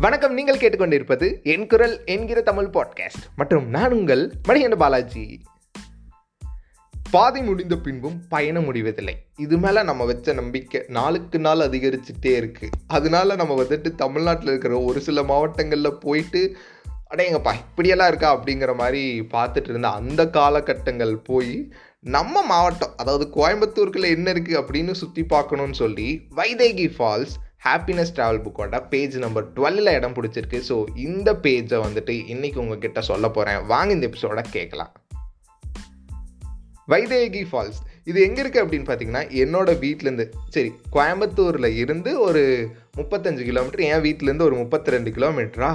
வணக்கம் நீங்கள் கேட்டுக்கொண்டிருப்பது என் குரல் என்கிற தமிழ் பாட்காஸ்ட் மற்றும் நான் உங்கள் மணிகண்ட பாலாஜி. பாதை முடிந்த பின்பும் பயணம் முடிவதில்லை. இது மேலே நம்ம வச்ச நம்பிக்கை நாளுக்கு நாள் அதிகரிச்சுட்டே இருக்கு. அதனால நம்ம வந்துட்டு தமிழ்நாட்டில் இருக்கிற ஒரு சில மாவட்டங்களில் போயிட்டு அடையங்கப்பா இப்படியெல்லாம் இருக்கா அப்படிங்கிற மாதிரி பார்த்துட்டு இருந்த அந்த காலகட்டங்கள் போய் நம்ம மாவட்டம் அதாவது கோயம்புத்தூருக்குள்ள என்ன இருக்குது அப்படின்னு சுற்றி பார்க்கணும்னு சொல்லி வைதேகி ஃபால்ஸ் ஹாப்பினஸ் ட்ராவல் புக்கோட பேஜ் நம்பர் டுவெல்ல இடம் பிடிச்சிருக்கு. ஸோ இந்த பேஜை வந்துட்டு இன்னைக்கு உங்ககிட்ட சொல்ல போகிறேன் வாங்க இந்த எபிசோட கேட்கலாம். வைதேகி ஃபால்ஸ் இது எங்கே இருக்குது அப்படின்னு பார்த்தீங்கன்னா என்னோட வீட்டிலேருந்து சரி கோயம்புத்தூரில் இருந்து ஒரு முப்பத்தஞ்சு கிலோமீட்டர் என் வீட்டிலேருந்து ஒரு முப்பத்தி ரெண்டு கிலோமீட்டரா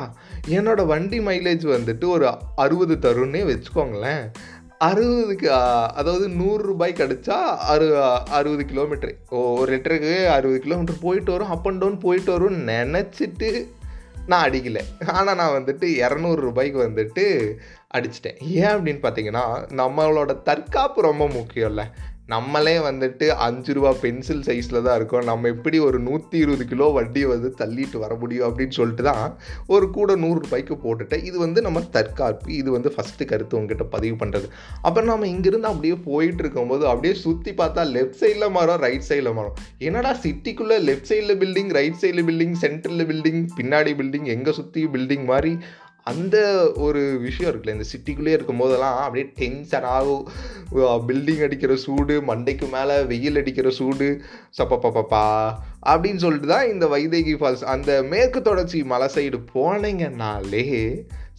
என்னோட வண்டி மைலேஜ் வந்துட்டு ஒரு அறுபது தருன்னே வச்சுக்கோங்களேன். அறுபதுக்கு அதாவது நூறு ரூபாய்க்கு அடித்தா அறு அறுபது கிலோமீட்ரு ஒரு லிட்டருக்கு அறுபது கிலோமீட்டர் போயிட்டு வரும். அப் அண்ட் டவுன் போயிட்டு வரும் நினச்சிட்டு நான் அடிக்கலை. ஆனால் நான் வந்துட்டு இரநூறு ரூபாய்க்கு வந்துட்டு அடிச்சிட்டேன். ஏன் அப்படின்னு பார்த்தீங்கன்னா நம்மளோட தற்காப்பு ரொம்ப முக்கியம்ல. நம்மளே வந்துட்டு அஞ்சு ரூபா பென்சில் சைஸில் தான் இருக்கோம். நம்ம எப்படி ஒரு நூற்றி இருபது கிலோ வட்டியை வந்து தள்ளிட்டு வர முடியும் அப்படின்னு சொல்லிட்டு தான் ஒரு கூட நூறு ரூபாய்க்கு போட்டுட்டேன். இது வந்து நம்ம தற்காப்பு. இது வந்து ஃபஸ்ட்டு கருத்து உங்ககிட்ட பதிவு பண்ணுறது அப்புறம் நம்ம இங்கேருந்து அப்படியே போயிட்டு இருக்கும்போது அப்படியே சுற்றி பார்த்தா லெஃப்ட் சைடில் மாறும் ரைட் சைடில் மாறும். என்னடா சிட்டிக்குள்ளே லெஃப்ட் சைடில் பில்டிங் ரைட் சைடில் பில்டிங் சென்டரில் பில்டிங் பின்னாடி பில்டிங் எங்கே சுற்றி பில்டிங் மாதிரி அந்த ஒரு விஷயம் இருக்குல்ல இந்த சிட்டிக்குள்ளேயே இருக்கும் போதெல்லாம் அப்படியே டென்ஷன் ஆகும் பில்டிங் அடிக்கிற சூடு மண்டைக்கு மேலே வெயில் அடிக்கிற சூடு சப்பப்பப்பா அப்படின்னு சொல்லிட்டு தான் இந்த வைதேகி ஃபால்ஸ் அந்த மேற்கு தொடர்ச்சி மலை சைடு போனீங்கன்னாலே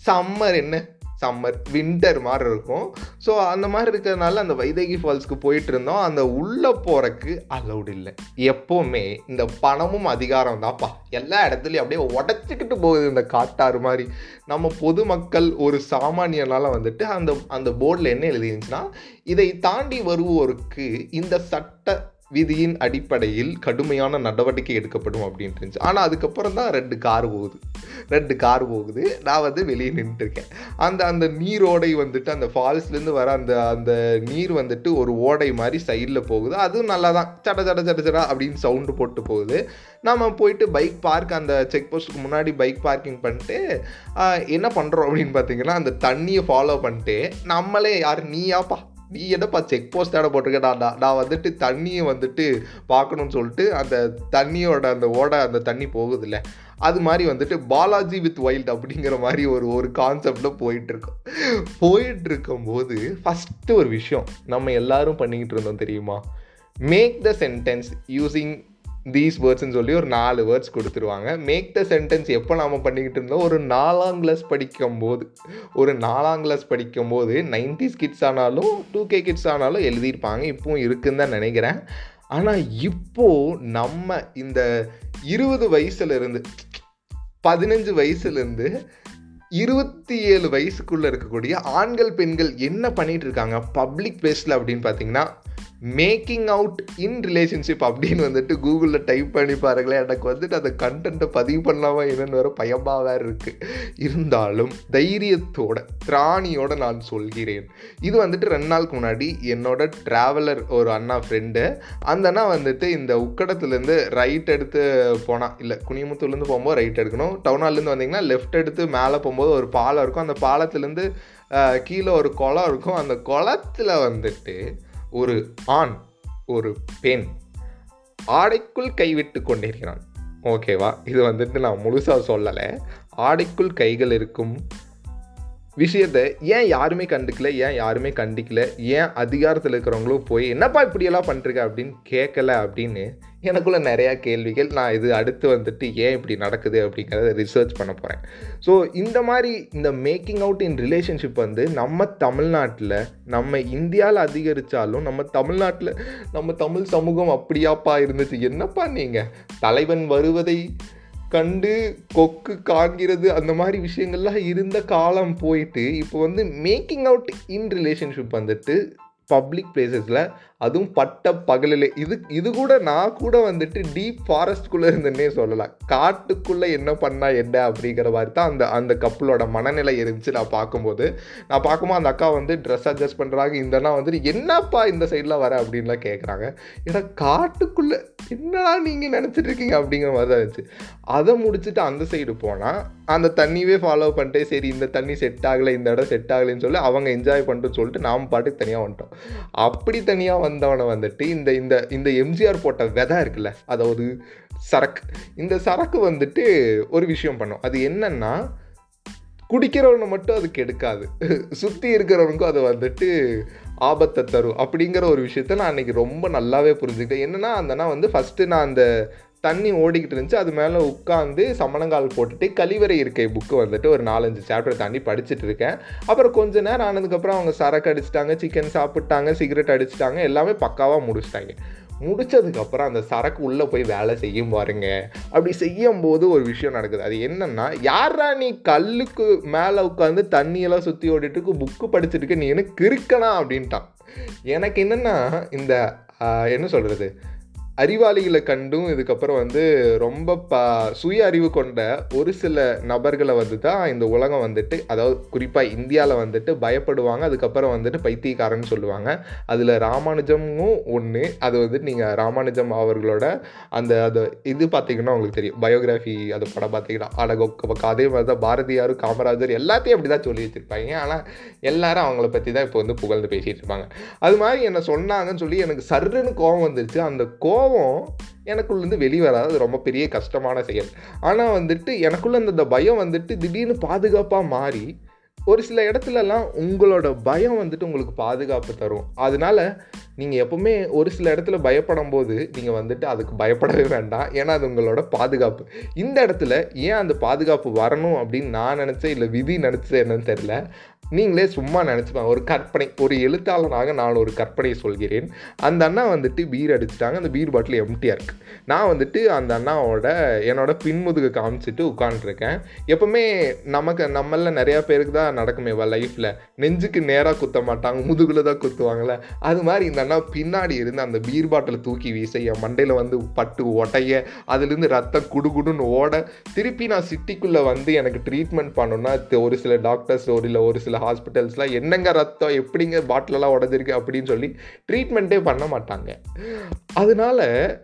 சம்மர் என்ன? சம்மர் வின்டர் மாதிரி இருக்கும். ஸோ அந்த மாதிரி இருக்கிறதுனால அந்த வைதேகி ஃபால்ஸ்க்கு போயிட்டு இருந்தோம் அந்த உள்ளே போகிறக்கு அலௌட் இல்லை. எப்போவுமே இந்த பணமும் அதிகாரம் தான்ப்பா எல்லா இடத்துலையும் அப்படியே உடச்சிக்கிட்டு போகுது இந்த காட்டாறு மாதிரி. நம்ம பொதுமக்கள் ஒரு சாமானியனால வந்துட்டு அந்த அந்த போர்டில் என்ன எழுதிருந்துச்சுன்னா இதை தாண்டி வருவோருக்கு இந்த சட்ட விதியின் அடிப்படையில் கடுமையான நடவடிக்கை எடுக்கப்படும் அப்படின்ட்டு இருந்துச்சு. ஆனால் அதுக்கப்புறம் தான் ரெண்டு கார் போகுது. ரெண்டு கார் போகுது. நான் வந்து வெளியே நின்றுருக்கேன் அந்த அந்த நீரோடை வந்துட்டு அந்த ஃபால்ஸ்லேருந்து வர அந்த அந்த நீர் வந்துட்டு ஒரு ஓடை மாதிரி சைடில் போகுது. அதுவும் நல்லா தான் சட சட சட சட அப்படின்னு சவுண்டு போட்டு போகுது. நம்ம போயிட்டு பைக் பார்க் அந்த செக் போஸ்ட்டுக்கு முன்னாடி பைக் பார்க்கிங் பண்ணிட்டு என்ன பண்ணுறோம் அப்படின்னு பார்த்தீங்கன்னா அந்த தண்ணியை ஃபாலோ பண்ணிட்டு நம்மளே யார் நீயாப்பா? நீ என்னப்பா செக் போஸ்ட் இடம் போட்டிருக்கடா நான் வந்துட்டு தண்ணியை வந்துட்டு பார்க்கணும்னு சொல்லிட்டு அந்த தண்ணியோட அந்த ஓட அந்த தண்ணி போகுதுல்ல? அது மாதிரி வந்துட்டு பாலாஜி வித் வைல்ட் அப்படிங்கிற மாதிரி ஒரு ஒரு கான்செப்டில் போயிட்டுருக்கோம். போயிட்டுருக்கும்போது ஃபஸ்ட்டு ஒரு விஷயம் நம்ம எல்லாரும் பண்ணிக்கிட்டு இருந்தோம் தெரியுமா? Make the sentence using these வேர்ட்ஸ்னு சொல்லி ஒரு நாலு வேர்ட்ஸ் கொடுத்துருவாங்க. மேக் த சென்டென்ஸ் எப்போ நாம் பண்ணிக்கிட்டு இருந்தோம்? ஒரு நாலாம் கிளாஸ் படிக்கும்போது. ஒரு நாலாம் கிளாஸ் படிக்கும்போது நைன்டிஸ் கிட்ஸ் ஆனாலும் டூ கே கிட்ஸ் ஆனாலும் எழுதியிருப்பாங்க. இப்போவும் இருக்குன்னு தான் நினைக்கிறேன். ஆனால் இப்போது நம்ம இந்த இருபது வயசுலேருந்து பதினஞ்சு வயசுலேருந்து இருபத்தி ஏழு வயசுக்குள்ளே இருக்கக்கூடிய ஆண்கள் பெண்கள் என்ன பண்ணிகிட்டு இருக்காங்க? பப்ளிக் பிளேஸில் அப்படின்னு பார்த்தீங்கன்னா மேக்கிங் அவுட் இன் ரிலேஷன்ஷிப் அப்படின்னு வந்துட்டு கூகுளில் டைப் பண்ணி பாருங்களேன். எனக்கு வந்துட்டு அந்த கண்டென்ட்டை பதிவு பண்ணாமல் என்னென்னு வேறு பயமாக வேறு இருக்குது இருந்தாலும் தைரியத்தோட திராணியோட நான் சொல்கிறேன். இது வந்துட்டு ரெண்டு நாளுக்கு முன்னாடி என்னோட ட்ராவலர் ஒரு அண்ணா ஃப்ரெண்டு அந்த அண்ணா வந்துட்டு இந்த உக்கடத்துலேருந்து ரைட் எடுத்து போனால் இல்லை குனிமுத்தூர்லேருந்து போகும்போது ரைட் எடுக்கணும். டவுனாலேருந்து வந்தீங்கன்னா லெஃப்ட் எடுத்து மேலே போகும்போது ஒரு பாலம் இருக்கும். அந்த பாலத்துலேருந்து கீழே ஒரு குளம் இருக்கும். அந்த குளத்தில் வந்துட்டு ஒரு ஆண் ஒரு பெண் ஆடைக்குள் கைவிட்டு கொண்டிருக்கிறான். ஓகேவா? இது வந்துட்டு நான் முழுசாக சொல்லலை. ஆடைக்குள் கைகள் இருக்கும் விஷயத்தை ஏன் யாருமே கண்டுக்கல ஏன் யாருமே கண்டிக்கல ஏன் அதிகாரத்தில் இருக்கிறவங்களும் போய் என்னப்பா இப்படியெல்லாம் பண்ணுறீங்க அப்படின்னு கேட்கல அப்படின்னு எனக்குள்ளே நிறையா கேள்விகள். நான் இது அடுத்து வந்துட்டு ஏன் இப்படி நடக்குது அப்படிங்கிறத ரிசர்ச் பண்ண போகிறேன் ஸோ இந்த மாதிரி இந்த மேக்கிங் அவுட் இன் ரிலேஷன்ஷிப் வந்து நம்ம தமிழ்நாட்டில் நம்ம இந்தியாவில் அதிகரித்தாலும் நம்ம தமிழ்நாட்டில் நம்ம தமிழ் சமூகம் அப்படியாப்பா இருந்துச்சு. என்னப்பா நீங்கள் தலைவன் வருவதை கண்டு கொக்கு காண்கிறது அந்த மாதிரி விஷயங்கள்லாம் இருந்த காலம் போயிட்டு இப்போ வந்து மேக்கிங் அவுட் இன் ரிலேஷன்ஷிப் வந்துட்டு பப்ளிக் பிளேசஸில் அதுவும் பட்ட பகலில். இது இது கூட நான் கூட வந்துட்டு டீப் ஃபாரஸ்ட்குள்ளே இருந்தேன்னே சொல்லலாம். காட்டுக்குள்ளே என்ன பண்ணால் என்ன அப்படிங்கிற மாதிரி தான் அந்த அந்த கப்பலோட மனநிலை இருந்துச்சு நான் பார்க்கும்போது. நான் பார்க்கும்போது அந்த அக்கா வந்து ட்ரெஸ் அட்ஜஸ்ட் பண்ணுறாங்க இந்தனா வந்துட்டு என்னப்பா இந்த சைடில் வர? அப்படின்லாம் கேட்குறாங்க ஏன்னா காட்டுக்குள்ளே என்னடா நீங்கள் நினச்சிட்டு இருக்கீங்க? அப்படிங்கிற மாதிரி தான் இருந்துச்சு. அதை முடிச்சுட்டு அந்த சைடு போனால் அந்த தண்ணியவே ஃபாலோ பண்ணிட்டு சரி இந்த தண்ணி செட் ஆகலை இந்த இடம் செட் ஆகலைன்னு சொல்லி அவங்க என்ஜாய் பண்ணிட்டு சொல்லிட்டு நாம் பாட்டுக்கு தனியாக வந்துட்டோம். அப்படி தனியாக வந்து வந்தவனை வந்துட்டு இந்த இந்த இந்த எம்ஜிஆர் போட்ட விதை இருக்குல்ல அதாவது சரக்கு. இந்த சரக்கு வந்துட்டு ஒரு விஷயம் பண்ணும். அது என்னன்னா குடிக்கிறவனை மட்டும் அது கெடுக்காது சுற்றி இருக்கிறவனுக்கும் அது வந்துட்டு ஆபத்தை தரும். அப்படிங்கிற ஒரு விஷயத்த நான் அன்றைக்கி ரொம்ப நல்லாவே புரிஞ்சுக்கிட்டேன். என்னென்னா அந்தனா வந்து ஃபஸ்ட்டு நான் அந்த தண்ணி ஓடிக்கிட்டு இருந்துச்சு. அது மேலே உட்காந்து சமணங்கால் போட்டுட்டு கழிவறை இருக்கை புக்கு வந்துட்டு ஒரு நாலஞ்சு சாப்டர் தாண்டி படிச்சுட்டு இருக்கேன். அப்புறம் கொஞ்ச நேரம் ஆனதுக்கப்புறம் அவங்க சரக்கு அடிச்சிட்டாங்க சிக்கன் சாப்பிட்டாங்க சிகரெட் அடிச்சிட்டாங்க எல்லாமே பக்காவாக முடிச்சிட்டாங்க. முடிச்சதுக்கப்புறம் அந்த சரக்கு உள்ளே போய் வேலை செய்யும் பாருங்க. அப்படி செய்யும் போது ஒரு விஷயம் நடக்குது. அது என்னென்னா யாரா நீ கல்லுக்கு மேலே உட்காந்து தண்ணியெல்லாம் சுற்றி ஓடிட்டு புக்கு படிச்சுட்டு நீ என்ன கிறுக்கனா? அப்படின்ட்டான். எனக்கு என்னென்னா இந்த என்ன சொல்கிறது அறிவாளிகளை கண்டும் இதுக்கப்புறம் வந்து ரொம்ப ப சுய அறிவு கொண்ட ஒரு சில நபர்களை வந்து தான் இந்த உலகம் வந்துட்டு அதாவது குறிப்பாக இந்தியாவில் வந்துட்டு பயப்படுவாங்க. அதுக்கப்புறம் வந்துட்டு பைத்தியக்காரன்னு சொல்லுவாங்க. அதில் ராமானுஜமும் ஒன்று அது வந்துட்டு நீங்கள் ராமானுஜம் அவர்களோட அந்த அது இது பார்த்தீங்கன்னா உங்களுக்கு தெரியும். பயோகிராஃபி அது படம் பார்த்தீங்கன்னா அழகொக்க அதே மாதிரி தான் பாரதியார் காமராஜர் எல்லாத்தையும் அப்படி தான் சொல்லி வச்சுருப்பாங்க. ஆனால் எல்லாரும் அவங்கள பற்றி தான் இப்போ வந்து புகழ்ந்து பேசிகிட்டு இருப்பாங்க. அது மாதிரி என்ன சொன்னாங்கன்னு சொல்லி எனக்கு சர்ன்னு கோவம் வந்துருச்சு. அந்த கோவம் எனக்குள்ளேருந்து வெளிவராது அது ரொம்ப பெரிய கஷ்டமான செயல். ஆனால் வந்துட்டு எனக்குள்ளே அந்த பயம் வந்துட்டு திடீர்னு பாதுகாப்பாக மாறி ஒரு சில இடத்துலலாம் உங்களோட பயம் வந்துட்டு உங்களுக்கு பாதுகாப்பு தரும். அதனால நீங்கள் எப்போவுமே ஒரு சில இடத்துல பயப்படும் போது நீங்கள் வந்துட்டு அதுக்கு பயப்படவே வேண்டாம். ஏன்னா அது உங்களோட பாதுகாப்பு. இந்த இடத்துல ஏன் அந்த பாதுகாப்பு வரணும் அப்படின்னு நான் நினச்சேன் இல்லை விதி நினச்சது என்னன்னு தெரில நீங்களே சும்மா நினச்சிப்பாங்க ஒரு கற்பனை ஒரு எழுத்தாளனாக நான் ஒரு கற்பனையை சொல்கிறேன். அந்த அண்ணா வந்துட்டு பீர் அடிச்சிட்டாங்க. அந்த பீர் பாட்டில் எம்டியாக இருக்குது நான் வந்துட்டு அந்த அண்ணாவோட என்னோட பின்முதுகு காமிச்சிட்டு உட்காந்துருக்கேன் எப்போவுமே நமக்கு நம்மள நிறையா பேருக்கு தான் நடக்குமே வா லைஃப்பில் நெஞ்சுக்கு நேராக குத்த மாட்டாங்க முதுகில் தான் குத்துவாங்கள்ல அது மாதிரி இந்த அண்ணா பின்னாடி இருந்து அந்த பீர் பாட்டில் தூக்கி வீச என் மண்டையில் வந்து பட்டு ஒட்டைய அதுலேருந்து ரத்தம் குடுகுடுன்னு ஓட திருப்பி நான் சிட்டிக்குள்ளே வந்து எனக்கு ட்ரீட்மெண்ட் பண்ணணுன்னா ஒரு சில டாக்டர்ஸ் ஒரு இல்லை ஒரு சில ஹாஸ்பிட்டல்ஸ்லாம் என்னங்க ரத்தம்? எப்படிங்க பாட்டிலெல்லாம் உடஞ்சிருக்கு அப்படின்னு சொல்லி ட்ரீட்மெண்ட்டே பண்ண மாட்டாங்க. அதனால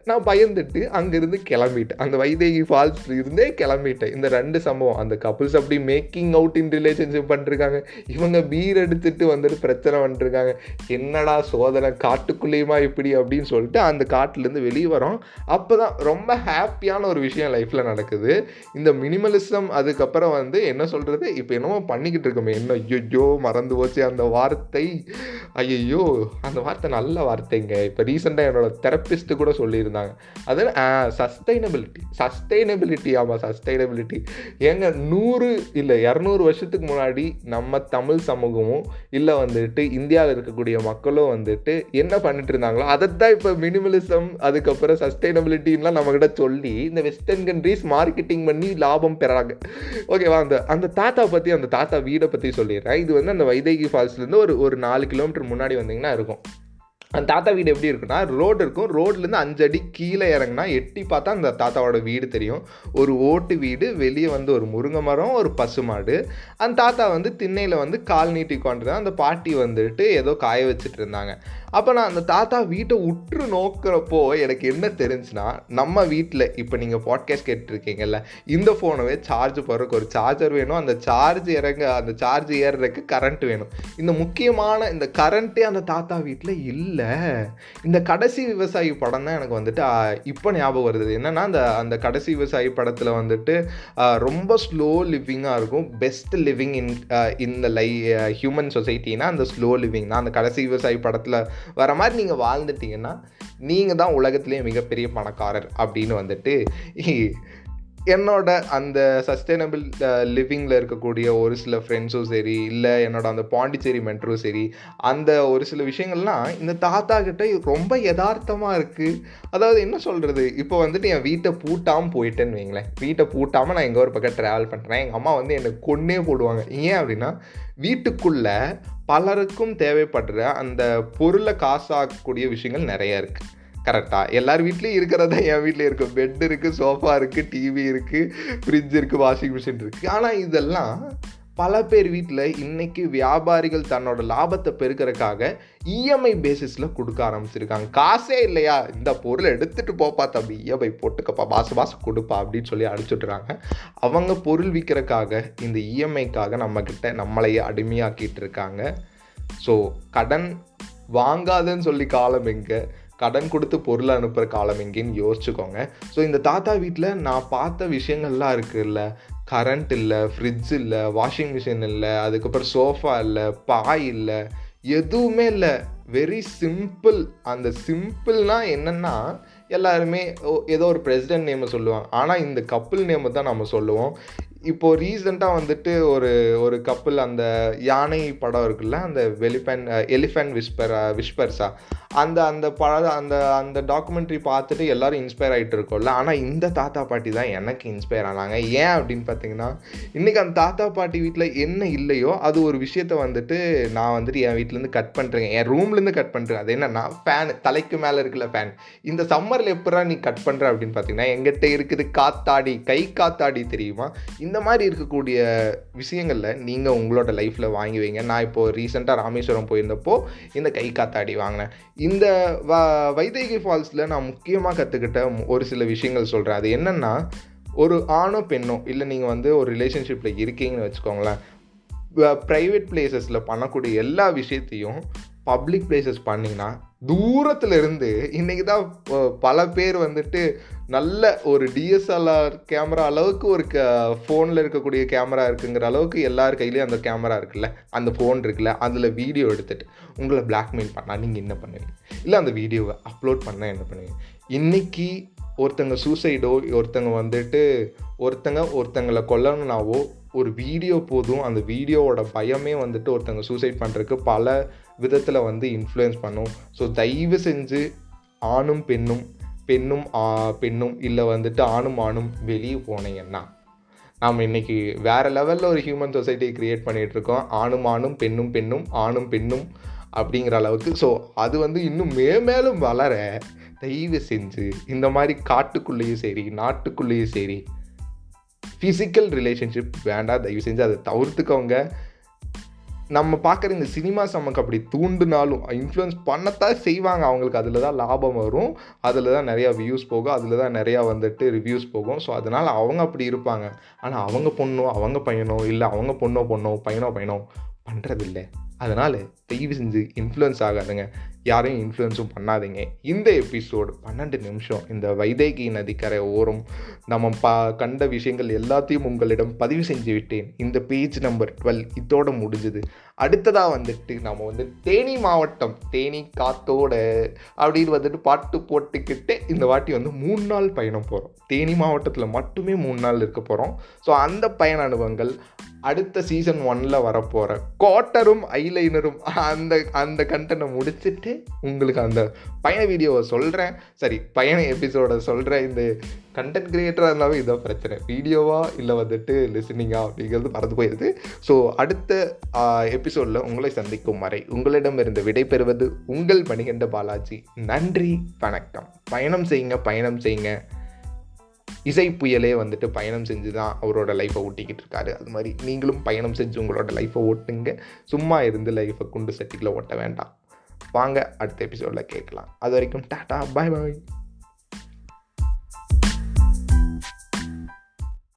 நான் பயந்துட்டு அங்கேருந்து கிளம்பிட்டேன். அந்த வைதேகி ஃபால்ஸ் இருந்தே கிளம்பிட்டேன். இந்த ரெண்டு சம்பவம் அந்த கப்புள்ஸ் அப்படி மேக்கிங் அவுட் இன் ரிலேஷன்ஷிப் பண்ணிருக்காங்க. இவங்க பீர் எடுத்துட்டு வந்துட்டு பிரச்சனை பண்ணிருக்காங்க. என்னடா சோதனை காட்டுக்குள்ளேயுமா இப்படி அப்படின்னு சொல்லிட்டு அந்த காட்டிலேருந்து வெளியே வரோம். அப்போ தான் ரொம்ப ஹாப்பியான ஒரு விஷயம் லைஃப்பில் நடக்குது. இந்த மினிமலிசம் அதுக்கப்புறம் வந்து என்ன சொல்கிறது இப்போ என்னமோ பண்ணிக்கிட்டு இருக்கோமே. என்ன ஐயோ ஐயோ மறந்து போச்சு அந்த வார்த்தை. ஐயோ அந்த வார்த்தை நல்ல வார்த்தைங்க. இப்போ ரீசெண்டாக என்னோட தெரப்பிஸ்ட்டு கூட சொல்லியிருந்தாங்க. அது சஸ்டைனபிலிட்டி சஸ்டைனபிலிட்டி ஆமாம் சஸ்டைனபிலிட்டி ஏங்க நூறு இல்லை இரநூறு வருஷத்துக்கு முன்னாடி நம்ம தமிழ் சமூகமும் இல்லை வந்துட்டு இந்தியாவில் இருக்கக்கூடிய மக்களும் வந்துட்டு என்ன பண்ணிட்டு இருந்தாங்களோ அதை தான் இப்போ மினிமலிசம் அதுக்கப்புறம் சஸ்டைனபிலிட்டின்லாம் நம்மக்கிட்ட சொல்லி இந்த வெஸ்டர்ன் கண்ட்ரீஸ் மார்க்கெட்டிங் பண்ணி லாபம் பெறாங்க. ஓகேவா அந்த அந்த தாத்தா பற்றி அந்த தாத்தா வீடை பற்றி சொல்லிடுறேன். இது வந்து அந்த வைதேகி ஃபால்ஸ்லேருந்து ஒரு ஒரு நாலு கிலோமீட்டர் முன்னாடி வந்தீங்கன்னா இருக்கும். அந்த தாத்தா வீடு எப்படி இருக்குன்னா ரோடு இருக்கும். ரோட்லேருந்து அஞ்சு அடி கீழே இறங்கினா எட்டி பார்த்தா அந்த தாத்தாவோட வீடு தெரியும். ஒரு ஓட்டு வீடு வெளியே வந்து ஒரு முருங்கை மரம் ஒரு பசுமாடு அந்த தாத்தா வந்து திண்ணையில் வந்து கால் நீட்டி கொண்டு அந்த பாட்டி வந்துட்டு ஏதோ காய வச்சுட்டு இருந்தாங்க. அப்போ நான் அந்த தாத்தா வீட்டை உற்று நோக்கிறப்போ எனக்கு என்ன தெரிஞ்சுன்னா நம்ம வீட்டில் இப்போ நீங்கள் பாட்காஸ்ட் கேட்டுருக்கீங்கல்ல இந்த ஃபோனவே சார்ஜ் போடுறதுக்கு ஒரு சார்ஜர் வேணும். அந்த சார்ஜ் இறங்க அந்த சார்ஜ் ஏறுறதுக்கு கரண்ட் வேணும். இந்த முக்கியமான இந்த கரண்ட்டே அந்த தாத்தா வீட்டில் இல்லை. இந்த கடைசி விவசாயி படம் தான் எனக்கு வந்துட்டு இப்போ ஞாபகம் வருது. என்னென்னா அந்த அந்த கடைசி விவசாயி படத்தில் வந்துட்டு ரொம்ப ஸ்லோ லிவிங்காக இருக்கும். பெஸ்ட் லிவிங் இன் இந்த லை ஹியூமன் சொசைட்டினா அந்த ஸ்லோ லிவிங் தான். அந்த கடைசி விவசாயி படத்தில் வர மாதிரி நீங்கள் வாழ்ந்துட்டீங்கன்னா நீங்கள் தான் உலகத்துலேயே மிகப்பெரிய பணக்காரர் அப்படின்னு வந்துட்டு என்னோட அந்த சஸ்டைனபிள் uh, லிவிங்கில் இருக்கக்கூடிய ஒரு சில ஃப்ரெண்ட்ஸும் சரி இல்லை என்னோட அந்த பாண்டிச்சேரி மென்ட்ரும் சரி அந்த ஒரு சில விஷயங்கள்லாம் இந்த தாத்தா கிட்ட ரொம்ப யதார்த்தமாக இருக்குது அதாவது என்ன சொல்கிறது இப்போ வந்துட்டு என் வீட்டை பூட்டாமல் போயிட்டேன்னு வைங்களேன். வீட்டை பூட்டாமல் நான் எங்கே ஒரு பக்கம் ட்ராவல் பண்ணுறேன் எங்கள் அம்மா வந்து என்னை கொன்னே போடுவாங்க. ஏன் அப்படின்னா வீட்டுக்குள்ளே பலருக்கும் தேவைப்படுற அந்த பொருளை காசாக்கக்கூடிய விஷயங்கள் நிறைய இருக்குது கரெக்டாக எல்லார் வீட்லேயும் இருக்கிறதா என் வீட்டில் இருக்குது பெட் இருக்குது சோஃபா இருக்குது டிவி இருக்குது ஃப்ரிட்ஜ் இருக்குது வாஷிங் மிஷின் இருக்குது ஆனால் இதெல்லாம் பல பேர் வீட்டில் இன்றைக்கி வியாபாரிகள் தன்னோட லாபத்தை பெருக்கிறதுக்காக இஎம்ஐ பேசிஸில் கொடுக்க ஆரம்பிச்சிருக்காங்க. காசே இல்லையா? இந்த பொருளை எடுத்துகிட்டு போப்பா தம்பி. இஎம்ஐ போட்டுக்கப்பா மாதம் மாதம் கொடுப்பா அப்படின்னு சொல்லி அனுப்பிச்சுட்றாங்க அவங்க பொருள் விற்கிறக்காக இந்த இஎம்ஐக்காக நம்மக்கிட்ட நம்மளையே அடிமையாக்கிட்டு இருக்காங்க. ஸோ கடன் வாங்காதன்னு சொல்லி காலம் எங்கே? கடன் கொடுத்து பொருள் அனுப்புகிற காலம் எங்கேன்னு யோசிச்சுக்கோங்க. ஸோ இந்த தாத்தா வீட்டில் நான் பார்த்த விஷயங்கள்லாம் இருக்குல்ல கரண்ட் இல்லை ஃப்ரிட்ஜ் இல்லை வாஷிங் மிஷின் இல்லை அதுக்கப்புறம் சோஃபா இல்லை பாய் இல்லை எதுவுமே இல்லை. வெரி சிம்பிள் அந்த சிம்பிள்னா என்னென்னா எல்லாருமே ஏதோ ஒரு பிரசிடென்ட் நேமை சொல்லுவாங்க. ஆனால் இந்த கப்புள் நேமை தான் நம்ம சொல்லுவோம். இப்போது ரீசெண்டாக வந்துட்டு ஒரு ஒரு கப்புள் அந்த யானை படம் இருக்குல்ல அந்த வெலிஃபன் எலிஃபென்ட் விஸ்பர் விஸ்பர்ஸா அந்த அந்த பழ அந்த அந்த டாக்குமெண்ட்ரி பார்த்துட்டு எல்லாரும் இன்ஸ்பயர் ஆகிட்டு இருக்கோம்ல. ஆனால் இந்த தாத்தா பாட்டி தான் எனக்கு இன்ஸ்பயர் ஆனாங்க. ஏன் அப்படின்னு பார்த்தீங்கன்னா இன்றைக்கி அந்த தாத்தா பாட்டி வீட்டில் என்ன இல்லையோ அது ஒரு விஷயத்த வந்துட்டு நான் வந்துட்டு என் வீட்டிலேருந்து கட் பண்ணுறேன் என் ரூம்லேருந்து கட் பண்ணுறேன் அது என்னன்னா ஃபேன் தலைக்கு மேலே இருக்குல்ல ஃபேன் இந்த சம்மரில் எப்படா நீ கட் பண்ணுற அப்படின்னு பார்த்தீங்கன்னா எங்கிட்ட இருக்குது காத்தாடி கை காத்தாடி தெரியுமா? இந்த மாதிரி இருக்கக்கூடிய விஷயங்களில் நீங்கள் உங்களோட லைஃப்பில் வாங்கி வைங்க. நான் இப்போது ரீசெண்டாக ராமேஸ்வரம் போயிருந்தப்போ இந்த கை காத்தாடி வாங்கினேன். இந்த வ வைதேகி ஃபால்ஸில் நான் முக்கியமாக கற்றுக்கிட்ட ஒரு சில விஷயங்கள் சொல்கிறேன் அது என்னென்னா ஒரு ஆணோ பெண்ணோ இல்லை நீங்கள் வந்து ஒரு ரிலேஷன்ஷிப்பில் இருக்கீங்கன்னு வச்சுக்கோங்களேன் ப்ரைவேட் பிளேசஸில் பண்ணக்கூடிய எல்லா விஷயத்தையும் பப்ளிக் பிளேசஸ் பண்ணிங்கன்னா தூரத்தில் இருந்து இன்றைக்கி தான் பல பேர் வந்துட்டு நல்ல ஒரு டிஎஸ்எல்ஆர் கேமரா அளவுக்கு ஒரு க ஃபோனில் இருக்கக்கூடிய கேமரா இருக்குங்கிற அளவுக்கு எல்லார் கையிலையும் அந்த கேமரா இருக்குல்ல? அந்த ஃபோன் இருக்குல்ல? அதில் வீடியோ எடுத்துகிட்டு உங்களை பிளாக்மெயில் பண்ணால் நீங்கள் என்ன பண்ணுவீங்க? இல்லை அந்த வீடியோவை அப்லோட் பண்ணால் என்ன பண்ணுவீங்க? இன்றைக்கி ஒருத்தங்க சூசைடோ ஒருத்தங்க வந்துட்டு ஒருத்தங்க ஒருத்தங்களை கொல்லணுனாவோ ஒரு வீடியோ போதும் அந்த வீடியோவோட பயமே வந்துட்டு ஒருத்தங்க சூசைட் பண்ணுறதுக்கு பல விதத்தில் வந்து இன்ஃப்ளூயன்ஸ் பண்ணும். ஸோ தயவு செஞ்சு ஆணும் பெண்ணும் பெண்ணும் பெண்ணும் இல்லை வந்துட்டு ஆணும் ஆணும் வெளியே போனீங்கன்னா நாம் இன்றைக்கி வேறு லெவலில் ஒரு ஹியூமன் சொசைட்டியை க்ரியேட் பண்ணிகிட்ருக்கோம் ஆணும் ஆணும் பெண்ணும் பெண்ணும் ஆணும் பெண்ணும் அப்படிங்கிற அளவுக்கு. ஸோ அது வந்து இன்னும் மே மேலும் வளர தயவு செஞ்சு இந்த மாதிரி காட்டுக்குள்ளேயும் சரி நாட்டுக்குள்ளேயும் சரி ஃபிசிக்கல் ரிலேஷன்ஷிப் வேண்டாம். தயவு செஞ்சு அதை தவிர்த்துக்கோங்க. நம்ம பார்க்குற இந்த சினிமாஸ் நமக்கு அப்படி தூண்டுனாலும் இன்ஃப்ளூயன்ஸ் பண்ணத்தான் செய்வாங்க. அவங்களுக்கு அதில் தான் லாபம் வரும். அதில் தான் நிறையா வியூஸ் போகும். அதில் தான் நிறையா வந்துட்டு ரிவ்யூஸ் போகும். ஸோ அதனால் அவங்க அப்படி இருப்பாங்க. ஆனால் அவங்க பொண்ணோ அவங்க பையனோ இல்லை அவங்க பொண்ணோ பொண்ணோ பையனோ பையனோ பண்ணுறதில்ல அதனால் தயவு செஞ்சு இன்ஃப்ளூயன்ஸ் ஆகாதுங்க. யாரையும் இன்ஃப்ளூயன்ஸும் பண்ணாதீங்க. இந்த எபிசோடு பன்னெண்டு நிமிஷம் இந்த வைதேகி நதிக்கரை ஓரம் நம்ம பா கண்ட விஷயங்கள் எல்லாத்தையும் உங்களிடம் பதிவு செஞ்சு விட்டேன். இந்த பேஜ் நம்பர் டுவெல் இதோட முடிஞ்சுது. அடுத்ததாக வந்துட்டு நம்ம வந்து தேனி மாவட்டம் தேனி காத்தோட அப்படின்னு வந்துட்டு பாட்டு போட்டுக்கிட்டு இந்த வாட்டி வந்து மூணு நாள் பயணம் போகிறோம் தேனி மாவட்டத்தில் மட்டுமே மூணு நாள் இருக்க போகிறோம் ஸோ அந்த பயண அனுபவங்கள் அடுத்த சீசன் ஒனில் வரப்போகிற கோட்டரும் ஐலைனரும் அந்த அந்த கண்டனை முடிச்சுட்டு உங்களுக்கு அந்த பயண வீடியோவை சொல்கிறேன் சரி பயண எபிசோடை சொல்கிறேன் இந்த கண்டென்ட் கிரியேட்டராக இருந்தாலும் இதான் பிரச்சனை. வீடியோவா இல்லை வந்துட்டு லிசனிங்கா அப்படிங்கிறது மறந்து போயிடுது ஸோ அடுத்த எபிசோடில் உங்களை சந்திக்கும் வரை உங்களிடமிருந்து விடைபெறுவது உங்கள் மணிகண்ட பாலாஜி. நன்றி வணக்கம். பயணம் செய்யுங்க பயணம் செய்யுங்க. இசை புயலே வந்துட்டு பயணம் செஞ்சு தான் அவரோட லைஃப்பை ஓட்டிக்கிட்டு இருக்காரு. அது மாதிரி நீங்களும் பயணம் செஞ்சு உங்களோட லைஃப்பை ஓட்டுங்க. சும்மா இருந்து லைஃப்பை குண்டு சட்டிக்கில் ஓட்ட வேண்டாம். வாங்க அடுத்த எபிசோடில் கேட்கலாம். அது வரைக்கும் டாட்டா பாய் பாய்